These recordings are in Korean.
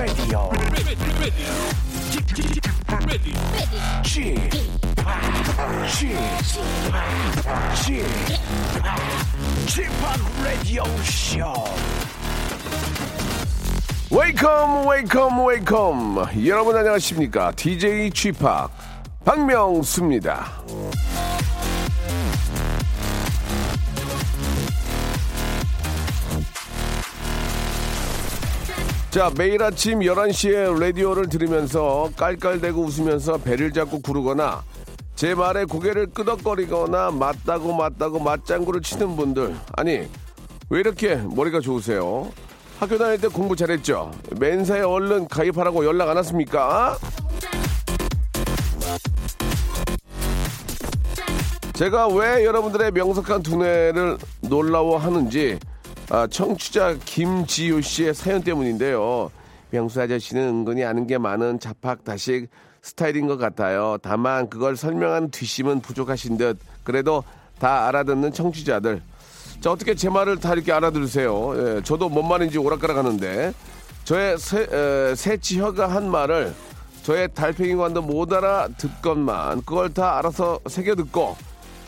Radio. Radio Show. 웨이컴 웨이컴 웨이컴 여러분 안녕하십니까 DJ p 박명수입니다. 자, 매일 아침 11시에 라디오를 들으면서 깔깔대고 웃으면서 배를 잡고 구르거나 제 말에 고개를 끄덕거리거나 맞다고 맞다고 맞장구를 치는 분들 아니 왜 이렇게 머리가 좋으세요? 학교 다닐 때 공부 잘했죠? 맨사에 얼른 가입하라고 연락 안 왔습니까? 제가 왜 여러분들의 명석한 두뇌를 놀라워하는지 아, 청취자 김지효 씨의 사연 때문인데요. 명수 아저씨는 은근히 아는 게 많은 자팍 다식 스타일인 것 같아요. 다만 그걸 설명한 뒷심은 부족하신 듯 그래도 다 알아듣는 청취자들 자 어떻게 제 말을 다 이렇게 알아들으세요. 예, 저도 뭔 말인지 오락가락 하는데 저의 새, 에, 새치혀가 한 말을 저의 달팽이관도 못 알아듣건만 그걸 다 알아서 새겨듣고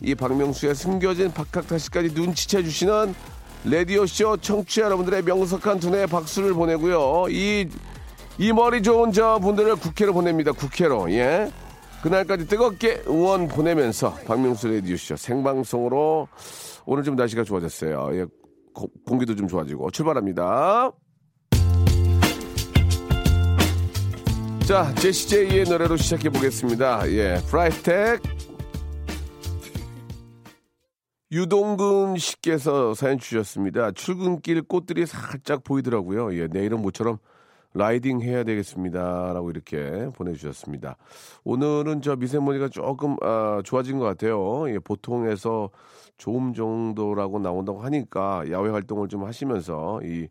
이 박명수의 숨겨진 박학다시까지 눈치채 주시는 라디오쇼 청취자 여러분들의 명석한 두뇌 박수를 보내고요. 이, 이 머리 좋은 저 분들을 국회로 보냅니다. 국회로. 예. 그날까지 뜨겁게 응원 보내면서 박명수 라디오쇼 생방송으로 오늘 좀 날씨가 좋아졌어요. 예. 고- 공기도 좀 좋아지고 출발합니다. 자, 제시제이의 노래로 시작해 보겠습니다. 예. 프라이텍 유동근 씨께서 사연 주셨습니다. 출근길 꽃들이 살짝 보이더라고요. 예, 내일은 모처럼 라이딩 해야 되겠습니다. 라고 이렇게 보내주셨습니다. 오늘은 저 미세먼지가 조금, 아, 좋아진 것 같아요. 예, 보통에서 좋음 정도라고 나온다고 하니까 야외 활동을 좀 하시면서 이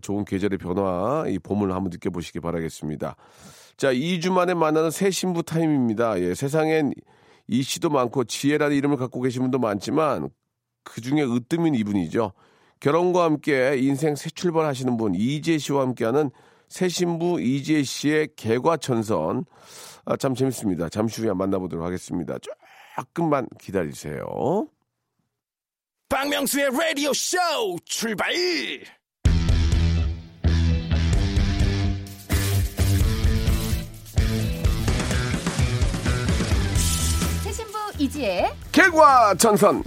좋은 계절의 변화, 이 봄을 한번 느껴보시기 바라겠습니다. 자, 2주 만에 만나는 새 신부 타임입니다. 예, 세상엔 이 씨도 많고 지혜라는 이름을 갖고 계신 분도 많지만 그 중에 으뜸인 이분이죠. 결혼과 함께 인생 새 출발하시는 분 이재 씨와 함께하는 새 신부 이재 씨의 개과천선 아, 참 재밌습니다. 잠시 후에 만나보도록 하겠습니다. 조금만 기다리세요. 박명수의 라디오 쇼 출발! 이지혜 개과천선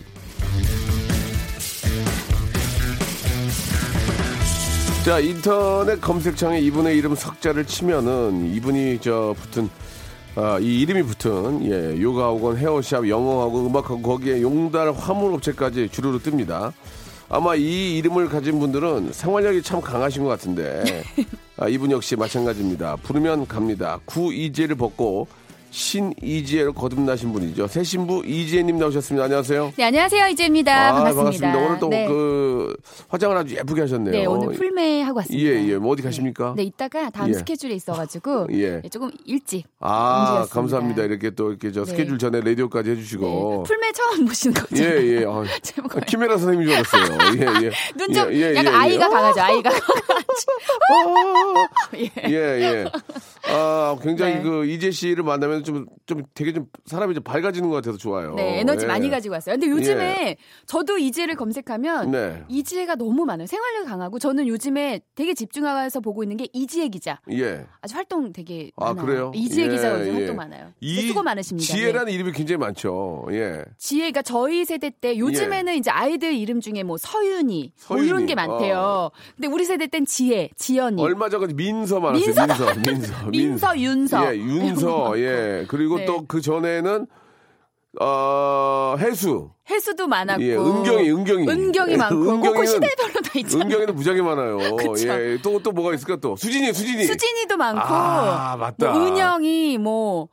자 인터넷 검색창에 이분의 이름 석자를 치면은 이분이 저 붙은 아, 이 이름이 붙은 예, 요가학원, 헤어샵, 영어학원, 음악학원 거기에 용달 화물업체까지 주르르 뜹니다. 아마 이 이름을 가진 분들은 생활력이 참 강하신 것 같은데 아, 이분 역시 마찬가지입니다. 부르면 갑니다. 구이지혜를 벗고 신이지혜로 거듭나신 분이죠. 새 신부 이지혜님 나오셨습니다. 안녕하세요. 네 안녕하세요 이지혜입니다 아, 반갑습니다. 오늘 또 네. 그 화장을 아주 예쁘게 하셨네요. 네 오늘 풀메 하고 왔습니다. 예, 예. 뭐 어디 가십니까? 네 이따가 다음 예. 스케줄에 있어가지고 예. 네, 조금 일찍 아, 움직였습니다. 감사합니다. 이렇게 또 이렇게 저 네. 스케줄 전에 라디오까지 해주시고. 네, 풀메 처음 보시는 거죠? 예, 예. 아, 제목 알아요. 키메라 선생님인 줄 알았어요. 예, 예. 눈좀 예, 예, 약간 예, 아이가 예. 강하죠. 아이가 강하죠. 예. 예, 예. 아, 굉장히 네. 그 이재 씨를 만나면 좀, 좀 되게 좀 사람이 좀 밝아지는 것 같아서 좋아요. 네, 에너지 예. 많이 가지고 왔어요. 근데 요즘에 저도 이지혜를 검색하면 네. 이지혜가 너무 많아요. 생활력 강하고 저는 요즘에 되게 집중해서 보고 있는 게 이지혜 기자. 예. 아주 활동 되게 아, 많아요. 그래요? 이지혜 예, 기자가 요즘 예. 활동 많아요. 이 수고 많으십니다. 네. 지혜라는 이름이 굉장히 많죠. 예. 지혜가 저희 세대 때 요즘에는 이제 아이들 이름 중에 뭐 서윤이, 뭐 서윤이, 이런 게 많대요. 어. 근데 우리 세대 땐 지혜, 지연이, 얼마 전까지 민서 많았어요. 민서 민서, 민서, 민서, 윤서. 예, 윤서, 예. 그리고 네. 또그 전에는 어, 해수. 해수도 많았고, 예, 은경이, 은경이. 은경이 예, 많고, 은경이는- 시대별로 다 있잖아요. 은경이는 무지하게 많아요. 예. 또, 또 뭐가 있을까 또? 수진이, 수진이. 수진이도 많고, 아, 맞다. 뭐 은영이, 뭐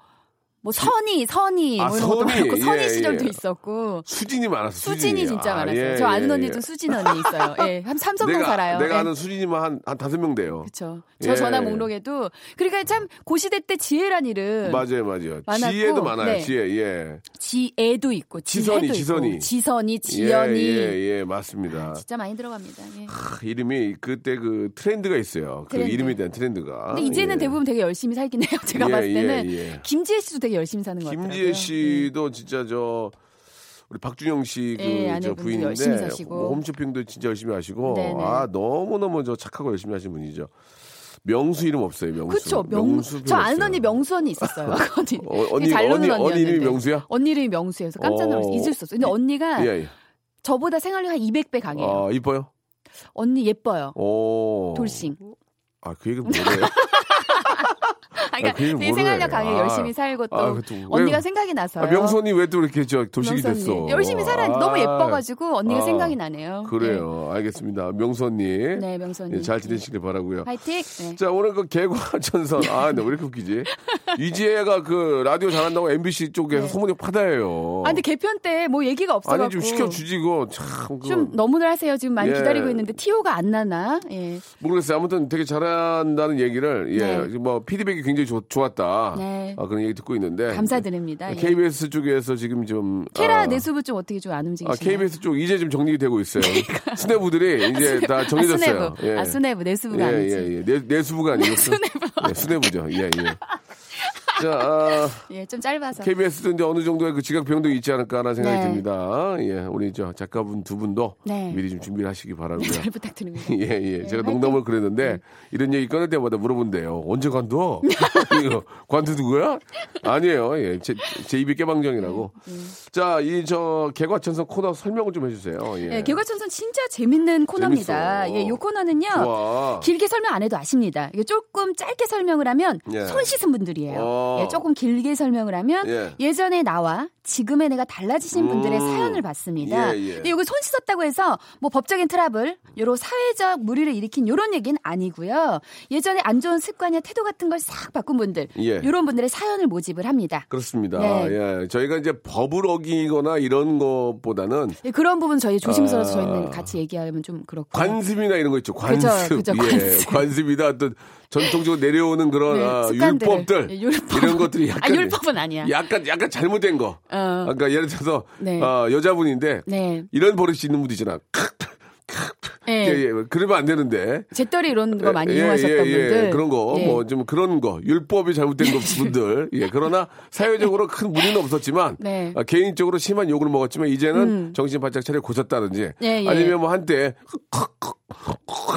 뭐 선희, 선희, 아, 뭐 이런 것도. 많고 선희 예, 시절도 예. 있었고 수진이 많았어. 수진이 진짜 아, 많았어요. 예, 저 아는 예, 언니도 예. 수진 언니 있어요. 예, 한 삼성동 내가, 살아요. 내가 예. 아는 수진이만 한, 한 다섯 명 돼요. 그렇죠. 저 예. 전화 목록에도 그러니까 참 고시대 때 지혜란 이름 맞아요, 맞아요. 많았고, 지혜도 많아요, 네. 지혜, 예. 지애도 있고 지선이, 지혜도 지선이. 지선이, 지연이 예, 예, 예, 맞습니다. 진짜 많이 들어갑니다. 예. 하, 이름이 그때 그 트렌드가 있어요. 그 트렌드. 이름에 대한 트렌드가. 근데 이제는 예. 대부분 되게 열심히 살긴 해요. 제가 예, 봤을 때는 예, 예. 김지혜 씨도 되게 열심히 사는 것 같아요. 김지혜 씨도 진짜 저 우리 박준영 씨그 예, 부인인데 사시고. 홈쇼핑도 진짜 열심히 하시고 네네. 아 너무 너무 저 착하고 열심히 하시는 분이죠. 명수 이름 없어요. 명수. 그렇죠. 명수. 저 아는. 언니 명수 언니 있었어요. 언니. 어, 언니 잘 노는 언니 언니 이름이. 명수야? 언니 이름이 명수여서 깜짝 놀랐어요. 어. 잊을 수 없어요. 근데 언니가 예, 예. 저보다 생활력 한 200배 강해요. 아 이뻐요? 언니 예뻐요. 오. 돌싱. 아그 얘기는 뭐래요? 아, 그러니까 아, 그 되게. 생활력 강해 아. 열심히 살고 또 아, 그것도 왜- 언니가 생각이 나서요. 아, 언니 왜또 이렇게 저 언니. 됐어? 열심히 살아 너무 아, 예뻐가지고 언니가 아, 생각이 나네요. 그래요. 알겠습니다. 명수 언니. 네, 네 언니. 예, 잘 지내시길 바라고요. 화이팅. 네. 자, 오늘 그 개과천선. 아, 근데 왜 이렇게 웃기지? 이지혜가 그 라디오 잘한다고 MBC 쪽에서 네. 소문이 파다해요. 아 근데 개편 때 뭐 얘기가 없어가지고 아니, 좀 시켜주지, 이거. 참. 그거. 좀 너무들 하세요. 지금 많이 예. 기다리고 있는데 티오가 안 나나? 예. 모르겠어요. 아무튼 되게 잘한다는 얘기를, 예, 네. 뭐, 피드백이 굉장히 좋, 좋았다. 네. 아, 그런 얘기 듣고 있는데. 감사드립니다. 예. KBS 쪽에서 지금 좀. 케라 아, 내수부 좀 어떻게 좀안 아, 움직이시나요? KBS 쪽 이제 좀 정리되고 있어요. 스내부들이 이제 다 정리됐어요. 아, 수뇌부. 아, 수뇌부, 내수부가 예, 아니지. 예, 예. 내, 내수부가 아니고. 수뇌부. 예, 수뇌부죠. 예, 예. 자, 아, 예, 좀 짧아서. KBS도 이제 어느 정도의 그 지각 병동이 있지 않을까라는 생각이 네. 듭니다. 예, 우리 저 작가분 두 분도 네. 미리 좀 준비를 하시기 바라고요. 잘 부탁드립니다. 예, 예. 제가 화이팅. 농담을 그랬는데 이런 얘기 꺼낼 때마다 물어본대요. 언제 관둬? 이거 관두 누구야? 아니에요. 예. 제, 제 입이 깨방정이라고. 자, 이 저 개과천선 코너 설명을 좀 해주세요. 예. 예, 개과천선 진짜 재밌는 코너입니다. 재밌어. 예, 요 코너는요. 좋아. 길게 설명 안 해도 아십니다. 이게 조금 짧게 설명을 하면 예. 손 씻은 분들이에요. 어. 예, 조금 길게 설명을 하면 예. 예. 전에 나와 지금의 내가 달라지신 분들의 음. 사연을 봤습니다. 예, 예. 이거 손 씻었다고 해서 뭐 법적인 트러블, 요런 사회적 무리를 일으킨 요런 얘기는 아니고요. 예전에 안 좋은 습관이나 태도 같은 걸 싹 바꾼 분들, 예. 요런 분들의 사연을 모집을 합니다. 그렇습니다. 네. 예. 저희가 이제 법을 어기거나 이런 것보다는 예, 그런 부분 저희 조심스러워서 아. 저희는 같이 얘기하면 좀 그렇고. 관습이나 이런 거 있죠. 관습. 그죠, 그죠, 예. 관습. 관습이나 어떤 전통적으로 내려오는 그런 네, 아. 율법들 예, 율법. 이런 것들이 약간 아, 율법은 아니야. 약간 약간 잘못된 거. 어. 그러니까 예를 들어서 네. 어, 여자분인데 네. 이런 버릇이 있는 분도 있잖아. 예. 예, 예. 그러면 안 되는데. 재떨이 이런 거 많이 예, 이용하셨던 예, 예. 분들. 그런 거, 예. 뭐, 좀 그런 거, 율법이 잘못된 거 분들. 예, 그러나 사회적으로 큰 무리는 없었지만, 네. 아, 개인적으로 심한 욕을 먹었지만, 이제는 정신 바짝 차려 고쳤다든지, 예, 예. 아니면 뭐 한때,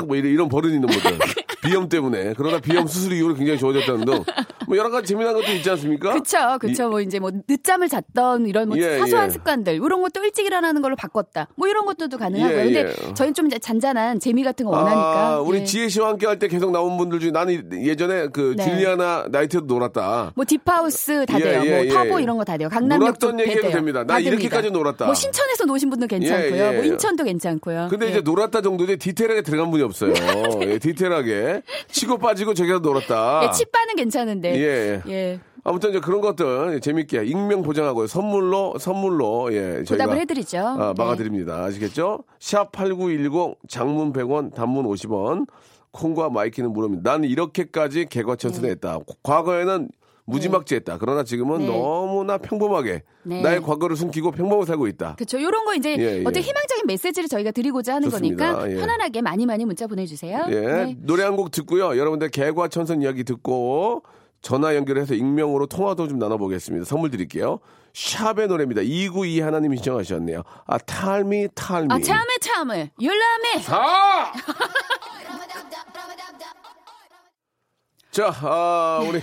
뭐 이런, 이런 버릇 있는 분들. 비염 때문에. 그러나 비염 수술 이후로 굉장히 좋아졌다는 등, 뭐 여러 가지 재미난 것도 있지 않습니까? 그쵸, 그쵸. 뭐 이제 뭐 늦잠을 잤던 이런 뭐 예, 사소한 예. 습관들 이런 것도 일찍 일어나는 걸로 바꿨다. 뭐 이런 것들도 가능하고요. 예, 근데 예. 저희는 좀 잔잔한 재미 같은 거 원하니까. 아, 우리 예. 지혜 씨와 함께 할 때 계속 나온 분들 중에 나는 예전에 그 네. 줄리아나 나이트도 놀았다. 뭐 딥하우스 다 예, 돼요. 예, 뭐 타보 예. 이런 거 다 돼요. 강남역 놀았던 도 얘기해도. 됩니다. 나다 이렇게까지. 놀았다. 뭐 신천에서 노신 분들 괜찮고요. 뭐 인천도 괜찮고요. 근데 예. 이제 놀았다 정도지 디테일 하게 들어간 분이 없어요. 예, 디테일하게. 치고 빠지고 저기서 놀았다. 예, 치빠는 괜찮은데. 예. 예. 아무튼 이제 그런 것들 재밌게 익명 보장하고요. 선물로, 선물로, 예. 저희가 보답을 해드리죠. 아, 네. 막아드립니다. 아시겠죠? 샵 8910 장문 100원, 단문 50원. 콩과 마이케이는 무료입니다. 나는 이렇게까지 개과천선했다. 과거에는 무지막지했다. 그러나 지금은 네. 너무나 평범하게 네. 나의 과거를 숨기고 평범하게 살고 있다. 그렇죠. 이런 거 이제 예, 예. 어떤 희망적인 메시지를 저희가 드리고자 하는 좋습니다. 거니까 예. 편안하게 많이 많이 문자 보내주세요. 예. 네. 노래 한 곡 듣고요. 여러분들 개과천선 이야기 듣고 전화 연결해서 익명으로 통화도 좀 나눠보겠습니다. 선물 드릴게요. 샵의 노래입니다. 292 하나님이 신청하셨네요. 아, 탈미, 탈미. 아 참에 참에 율라메. 아! 자, 아, 우리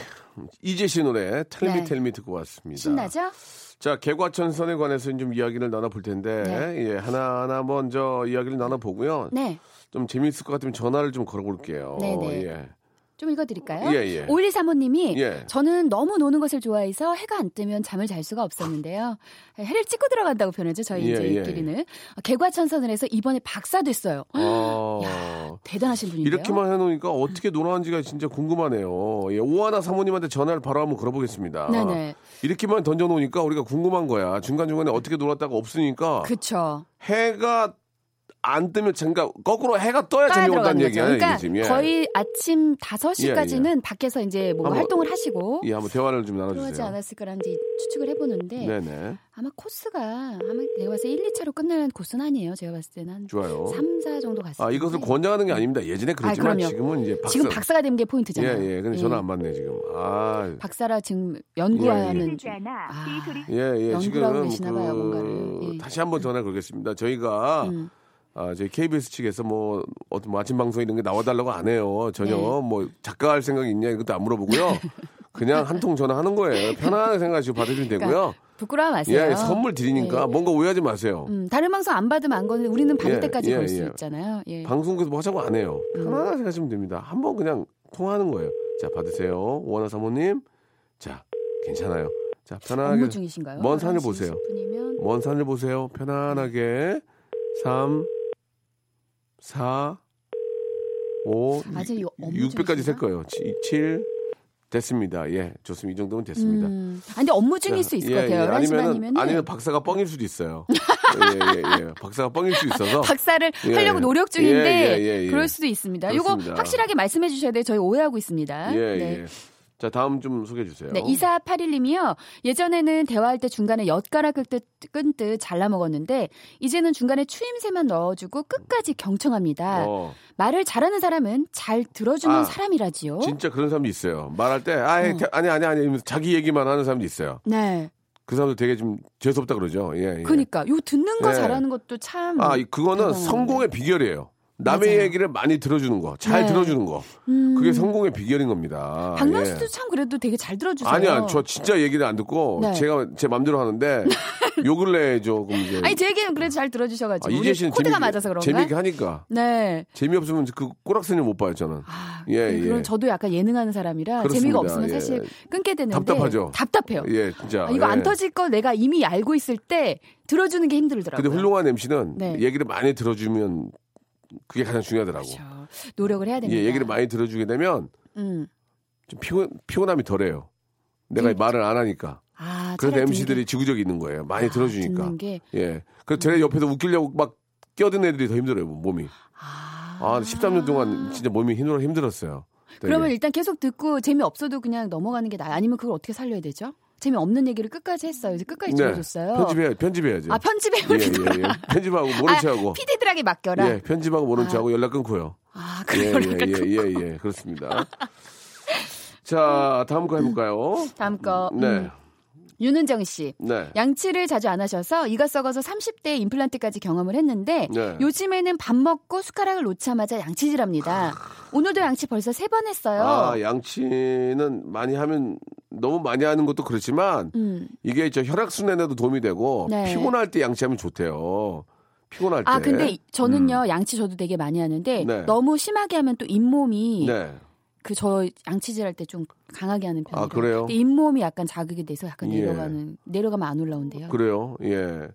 이재 씨 노래 텔미 네. 텔미 듣고 왔습니다. 신나죠? 자, 개과천선에 관해서 좀 이야기를 나눠볼 텐데, 네. 예, 하나하나 먼저 이야기를 나눠보고요. 네. 좀 재미있을 것 같으면 전화를 좀 걸어볼게요. 네, 네. 예. 좀 읽어드릴까요? 예, 예. 5135님이 예. 저는 너무 노는 것을 좋아해서 해가 안 뜨면 잠을 잘 수가 없었는데요. 해를 찍고 들어간다고 표현하죠. 저희 예, 이제 예. 끼리는 개과천선을 해서 이번에 박사 됐어요. 어... 대단하신 분인데요. 이렇게만 해놓으니까 어떻게 놀아는지가 진짜 궁금하네요. 예, 오하나 사모님한테 전화를 바로 한번 걸어보겠습니다. 네네. 이렇게만 던져놓으니까 우리가 궁금한 거야. 중간중간에 어떻게 놀았다가 없으니까 그쵸. 해가 안 뜨면 잠깐 거꾸로 해가 떠야 재미가 거죠. 얘기야. 그러니까 지금. 예. 거의 아침 5시까지는 밖에서 이제 뭔가 한번- 활동을 하시고 예, 한번 대화를 좀 그러지 나눠 주세요. 않았을까라는지 추측을 해 보는데 네네. 아마 코스가 아마 내가 봤을 때 1, 2차로 끝나는 코스는 아니에요. 제가 봤을 때는 한 좋아요. 3, 4 정도 갔어요. 아, 이것을 권장하는 게 아닙니다. 예전에 그랬지만 그럼요. 지금은 이제 박사. 지금 박사가 된게 예, 포인트잖아요. 예. 근데 전화 안 받네, 지금. 아. 박사라 지금 연구하는 중. 않아. 아. 예, 예. 연구를 지금 계시나 봐요, 그 뭔가를. 예. 다시 한번 전화 걸겠습니다. 저희가 음. 아, 저희 KBS 측에서 뭐 어떤 뭐 아침 방송 이런 게 나와달라고 안 해요. 전혀 네. 뭐 작가 할 생각이 있냐 이것도 안 물어보고요. 그냥 한 통 전화 하는 거예요. 편안하게 생각하시고 받으시면 되고요. 부끄러워 마세요. 예, 선물 드리니까 예. 뭔가 오해하지 마세요. 음, 다른 방송 안 받으면 안 거는 우리는 받을 예, 때까지 예, 걸수 예. 있잖아요. 예. 방송국에서 뭐 하자고 안 해요. 음. 편안하게 생각하시면 됩니다. 한번 그냥 통화하는 거예요. 자, 받으세요. 원하 사모님. 자, 괜찮아요. 자, 편안하게. 중이신가요? 먼 산을 11시 보세요. 10분이면 먼 산을 보세요. 편안하게. 3, 4, 5, 아직 이 업무 600까지 셀? 거예요. 7, 됐습니다. 예, 좋습니다. 이 정도면 됐습니다. 음. 아, 근데 업무 중일 자, 수 있을 예, 것 같아요. 예. 11시 아니면은, 반이면 아니면 박사가 뻥일 수도 있어요. 예, 예, 예. 박사가 뻥일 수 있어서. 박사를 예, 하려고 예. 노력 중인데 예, 예. 그럴 수도 있습니다. 이거 그렇습니다. 확실하게 말씀해 주셔야 돼요. 저희 오해하고 있습니다. 예, 네. 예. 자, 다음 좀 소개해 주세요. 네, 2481님이요. 예전에는 대화할 때 중간에 엿가락 끈듯, 잘라 먹었는데 이제는 중간에 추임새만 넣어주고 끝까지 경청합니다. 어, 말을 잘하는 사람은 잘 들어주는 아, 사람이라지요. 진짜 그런 사람도 있어요. 말할 때, 아, 어. 아니, 아니, 아니, 자기 얘기만 하는 사람도 있어요. 네. 그 사람도 되게 좀 재수없다 그러죠. 예, 예. 그러니까 요 듣는 거 네. 잘하는 것도 참 아, 이- 그거는 대단한 성공의 비결이에요. 남의 맞아요. 얘기를 많이 들어주는 거, 잘 네. 들어주는 거. 음. 그게 성공의 비결인 겁니다. 박명수도 예. 참 그래도 되게 잘 들어주세요. 아니야, 저 진짜 얘기를 안 듣고 네. 제가 제 맘대로 하는데 요 근래 조금 이제 아니 제 얘기는 그래도 잘 아, 들어주셔가지고 이재 우리 씨는 코드가 재밌게, 맞아서 그런가? 재미있게 하니까 네. 재미없으면 그 꼬락선을 못 봐요 저는. 아, 예, 그런 예. 저도 약간 예능하는 사람이라 그렇습니다. 재미가 없으면 예. 사실 끊게 되는데 답답하죠. 답답해요. 예, 진짜. 아, 이거 예. 안 터질 거 내가 이미 알고 있을 때 들어주는 게 힘들더라고요. 근데 훌륭한 MC는 네. 얘기를 많이 들어주면 그게 가장 중요하더라고. 그렇죠. 노력을 해야 됩니다. 예, 얘기를 많이 들어주게 되면 음. 좀 피곤 피곤함이 덜해요. 내가 그- 말을 안 하니까. 아, 그래서 MC들이 지구적이 있는 거예요. 많이 게- 들어주니까. 아, 게 예. 그래서 제 옆에서 웃기려고 막 껴든 애들이 더 힘들어요, 몸이. 아, 아, 13년 동안 진짜 몸이 힘들어 힘들었어요. 되게. 그러면 일단 계속 듣고 재미 없어도 그냥 넘어가는 게 나아. 아니면 그걸 어떻게 살려야 되죠? 재미 없는 얘기를 끝까지 했어요. 이제 끝까지 들어줬어요. 네. 편집해 편집해야죠. 아 편집해 예, 예, 예. 편집하고 모른 체하고. PD들에게 맡겨라. 예, 편집하고 모른 체하고 연락 끊고요. 아 예, 그래요. 예, 예, 예, 예, 그렇습니다. 자, 다음 거 해볼까요? 다음 거. 네, 음, 윤은정 씨. 네. 양치를 자주 안 하셔서 이가 썩어서 30대 임플란트까지 경험을 했는데 네. 요즘에는 밥 먹고 숟가락을 놓자마자 양치질합니다. 오늘도 양치 벌써 세 번 했어요. 아, 양치는 많이 하면 너무 많이 하는 것도 그렇지만 음. 이게 저 혈액 순환에도 도움이 되고 네. 피곤할 때 양치하면 좋대요. 피곤할 때. 아 근데 이- 저는요 양치 저도 되게 많이 하는데 음. 네. 너무 심하게 하면 또 잇몸이 네. 그 저 양치질 할 때 좀 강하게 하는 편이에요. 아, 그래요? 잇몸이 약간 자극이 돼서 약간 예. 내려가는 내려가면 안 올라온대요. 그래요. 예.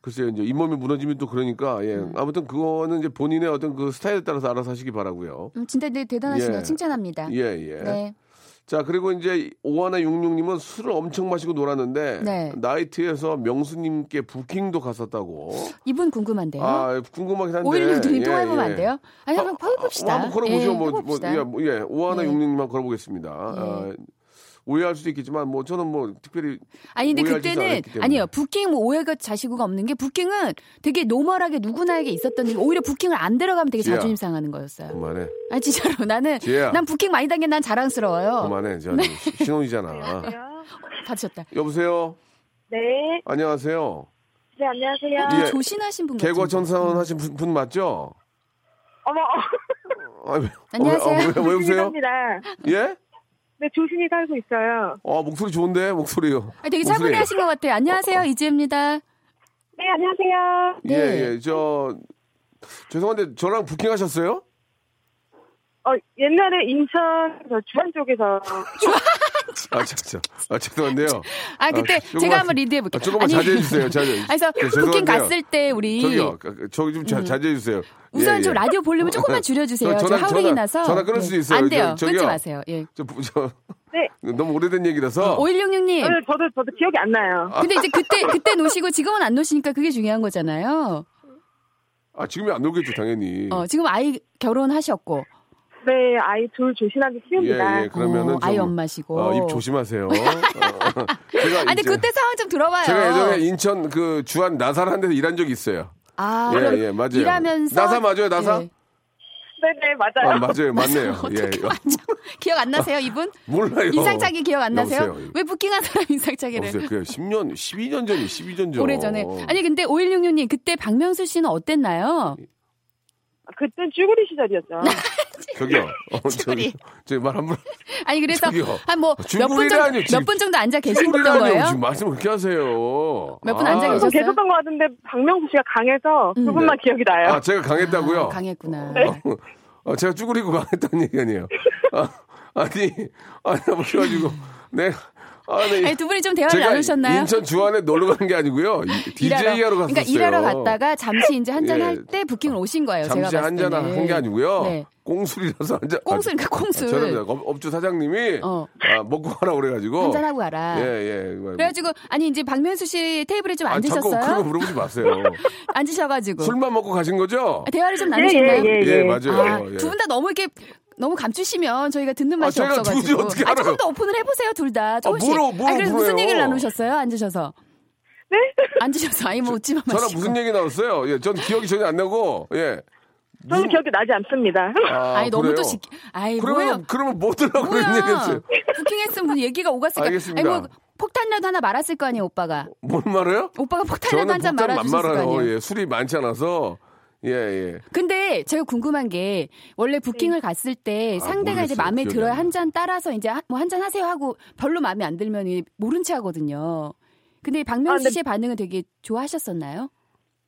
글쎄요, 이제 잇몸이 무너지면 또 그러니까, 예. 음. 아무튼 그거는 이제 본인의 어떤 그 스타일에 따라서 알아서 하시기 바라고요 음, 진짜 네, 대단하시네요. 예. 칭찬합니다. 예, 예. 네. 자, 그리고 이제 오하나 육육님은 술을 엄청 마시고 놀았는데, 네. 나이트에서 명수님께 부킹도 갔었다고. 이분 궁금한데요. 아, 궁금하긴 한데. 오일 누님 예, 통화해보면 예. 안 돼요? 아니 한번 해봅시다. 어, 한번 걸어보죠. 예, 뭐, 뭐, 해봅시다. 예, 뭐, 예, 오하나 네. 육육님만 걸어보겠습니다. 아, 오해할 수도 있겠지만, 뭐, 저는 뭐, 특별히. 아니 근데 그때는. 아니요 부킹 뭐 오해가 자시구가 없는 게 부킹은 되게 노멀하게 누구나에게 있었던 일 오히려 부킹을 안 데려가면 되게 지혜야. 자존심 상하는 거였어요. 그만해. 아니 진짜로 나는 지혜야. 난 부킹 많이 당긴 난 자랑스러워요. 그만해. 저 신혼이잖아. 받으셨다. 여보세요? 네, 안녕하세요. 네 안녕하세요. 예. 좀 조신하신 분 같은데. 개과천선 하신 분, 분 맞죠? 어머, 아, 왜, 안녕하세요. 어, 왜, 왜, 왜 조신히 웃으세요? 삽니다. 예? 네, 조신히 살고 있어요. 어, 목소리 좋은데, 목소리요. 아니, 되게 목소리. 차분해하신 것 같아요. 안녕하세요 이지혜입니다. 네, 안녕하세요. 네. 예, 예. 저, 죄송한데, 저랑 부킹하셨어요? 어, 옛날에 인천 저 주안 쪽에서 아, 저, 저, 아, 죄송한데요. 아 그때 조금만- 제가 한번 리드해 볼게요. 아, 조금만 자제해 주세요. 자제. 그래서 저 부킹 죄송한데요. 갔을 때 우리 저기요, 그, 저기 좀 자, 자제해 주세요. 우선 예, 저 예. 라디오 볼륨을 조금만 줄여 주세요. 저저 전화- 하울링이 전화- 나서 전화 끊을 네. 수도 있어요. 안 돼요. 저-. 끊지 마세요. 예. 저, 저, 네. 너무 오래된 얘기라서. 5166님. 네, 저도 저도 기억이 안 나요. 근데 이제 그때 그때 노시고 지금은 안 노시니까 그게 중요한 거잖아요. 아, 지금이 안 오겠죠, 당연히. 어, 지금 아이 결혼하셨고 네, 아이 둘 조신하게 키웁니다. 예, 예. 그러면은 어, 아이 좀, 엄마시고. 어, 입 조심하세요. 어, 제가 아, 근데 이제- 그때 상황 좀 들어봐요. 제가 예전에 인천 그 주한 나사라는 데서 일한 적이 있어요. 아, 예, 예, 맞아요. 일하면서 나사 맞아요, 나사? 예. 네네 맞아요. 아, 맞아요, 맞네요. 예. 기억 안 나세요, 이분? 몰라요. 인상착의 기억 안 나세요? 여보세요. 왜 부킹한 사람 인상착의를? 없어요. 그 10년, 12년 전이 12년 전. 오래 전에. 아니 근데 5166님 그때 박명수 씨는 어땠나요? 그땐 쭈구리 시절이었죠. 저기요. 어, 쭈구리. 저기, 저기 말 한 번. 아니 그래서 저기요. 한뭐 몇분 쭈구리라뇨, 정도 지금. 몇분 정도 앉아 계셨던. 거예요? 지금 말씀 그렇게 하세요. 몇분 앉아 아, 계셨어요? 좀 계셨던 것 같은데 박명수 씨가 강해서 두 분만 기억이 나요. 아, 제가 강했다고요? 아, 강했구나. 어, 제가 쭈구리고 강했다는 얘기 아니에요. 아, 아니, 아니, 뭐, 그래가지고, 네. 아, 네. 아니 두 분이 좀 대화를 제가 나누셨나요? 인천 주안에 놀러 간 게 아니고요. DJ 하러 갔었어요. 그러니까 일하러 갔다가 잠시 이제 한잔 예. 할때 부킹을 오신 거예요. 제가 잠시 한잔. 한 게 아니고요. 네. 꽁술이라서 한잔. 꽁술, 그러니까 꽁술. 아, 저는 업- 업주 사장님이 어. 아, 먹고 가라 그래가지고. 한잔 하고 가라. 예, 예. 그래가지고 아니 이제 박명수 씨 테이블에 좀 아, 자꾸 앉으셨어요? 그런 거 물어보지 마세요. 앉으셔가지고 술만 먹고 가신 거죠? 대화를 좀 예, 나누셨나요? 예, 예, 예, 예. 맞아요. 예. 두분 다 너무 이렇게 너무 감추시면 저희가 듣는 맛이 아, 제가 없어가지고. 아, 조금? 더 오픈을 해보세요, 둘 다. 조금씩. 뭐로, 뭐로 아, 그래서 무슨? 얘기를 나누셨어요? 앉으셔서. 네? 앉으셔서. 아니, 뭐 웃지만 저랑 마시고. 무슨 얘기 나왔어요? 예, 전 기억이 전혀 안 나고, 예. 저는 기억이 나지 않습니다. 아, 아니, 너무? 또 시, 아이, 그러면, 뭐예요? 그러면 뭐 들라고 그런 얘기 뭐야. 했어요? 부킹했으면 뭐 얘기가 오갔을까. 알겠습니다. 아니, 뭐 폭탄이라도 하나 말았을 거 아니에요, 오빠가. 뭔 말해요? 오빠가 폭탄이라도 한 잔 말아주셨을 거. 아니에요. 예, 술이 많지 않아서. 예, 예. 근데 제가 궁금한 게 원래 부킹을 갔을 때 아, 상대가 이제 모르겠어요. 마음에 들어야. 한 잔 따라서 이제 뭐 한 잔 하세요 하고 별로 마음에 안 들면 이 모른 체 하거든요. 근데 박명수 아, 근데- 씨의 반응은 되게 좋아하셨었나요?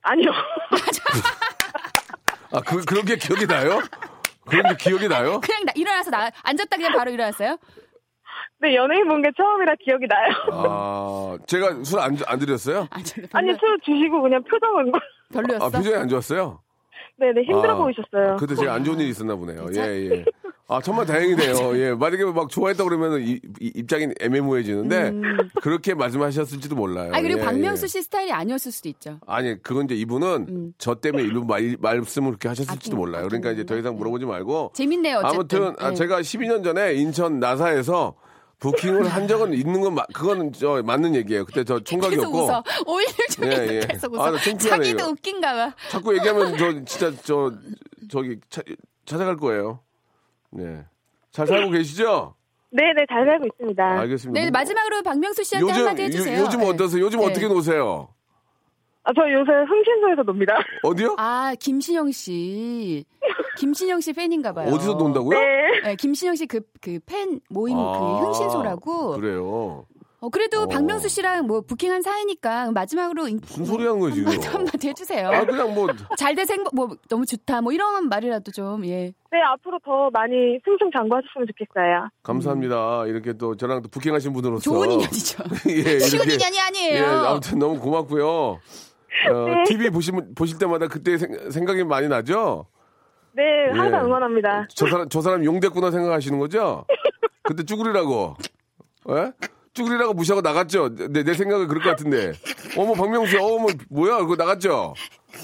아니요. 아, 그, 그런 게 기억이 나요? 그런 게 기억이 나요? 그냥 나, 일어나서 나 앉았다 그냥 바로 일어났어요? 네, 연예인 본 게 처음이라 기억이 나요. 아, 제가 술 안, 안 드렸어요? 아, 저 아니, 별로, 술 주시고 그냥 표정은. 별로였어. 아, 표정이 안 좋았어요? 네네, 힘들어 아, 보이셨어요. 그때 제가 안 좋은 일이 있었나 보네요. 예, 예. 아, 정말 다행이네요. 예. 만약에 막 좋아했다 그러면 이, 이- 입장이 애매모호해지는데, 그렇게 말씀하셨을지도 몰라요. 음. 아 그리고 예, 박명수 예. 씨 스타일이 아니었을 수도 있죠. 아니, 그건 이제 이분은 음. 저 때문에 일부 말, 말씀을 그렇게 하셨을지도 아끼는- 몰라요. 그러니까 이제 더 이상 물어보지 말고. 재밌네요. 어쨌든. 아무튼, 아, 예. 제가 12년 전에 인천 나사에서 부킹을 한 적은 있는 건, 마- 그거는 저 맞는 얘기예요. 그때 저 총각이었고. 오일 중에 예, 예. 계속 웃어. 아, 자기도 이거. 웃긴가 봐. 자꾸 얘기하면 저 진짜 저 저기 차- 찾아갈 거예요. 네. 잘 살고 계시죠? 네네, 잘 살고 있습니다. 알겠습니다. 네, 마지막으로 박명수 씨한테 요즘 한마디 해주세요. 요, 즘 네. 어떠세요? 요즘 네. 어떻게 노세요? 아, 저 요새 흥신소에서 놉니다. 어디요? 아, 김신영 씨. 김신영 씨 팬인가 봐요. 어디서 논다고요? 네. 네, 김신영 씨 그 그 팬 모임 아, 그 흥신소라고. 그래요. 어, 그래도 어. 박명수 씨랑 뭐 부킹한 사이니까 마지막으로 인- 무슨 소리 하는 거예요, 지금? 한마디 한마디 해주세요. 아 그냥 뭐 잘 돼서 행복, 뭐 너무 좋다, 뭐 이런 말이라도 좀 예. 네, 앞으로 더 많이 승승장구하셨으면 좋겠어요. 감사합니다. 이렇게 또 저랑 또 부킹하신 분으로서 좋은 인연이죠. 예, 쉬운 이렇게- 인연이 아니에요. 예, 아무튼 너무 고맙고요. 어, 네. TV 보시면 보실 때마다 그때 생, 생각이 많이 나죠? 네, 항상 예. 응원합니다. 저 사람, 저 사람 용됐구나 생각하시는 거죠? 그때 쭈구리라고. 예? 쭈구리라고 무시하고 나갔죠? 내, 내 생각은 그럴 것 같은데. 어머, 박명수, 어머, 뭐야? 그거 나갔죠?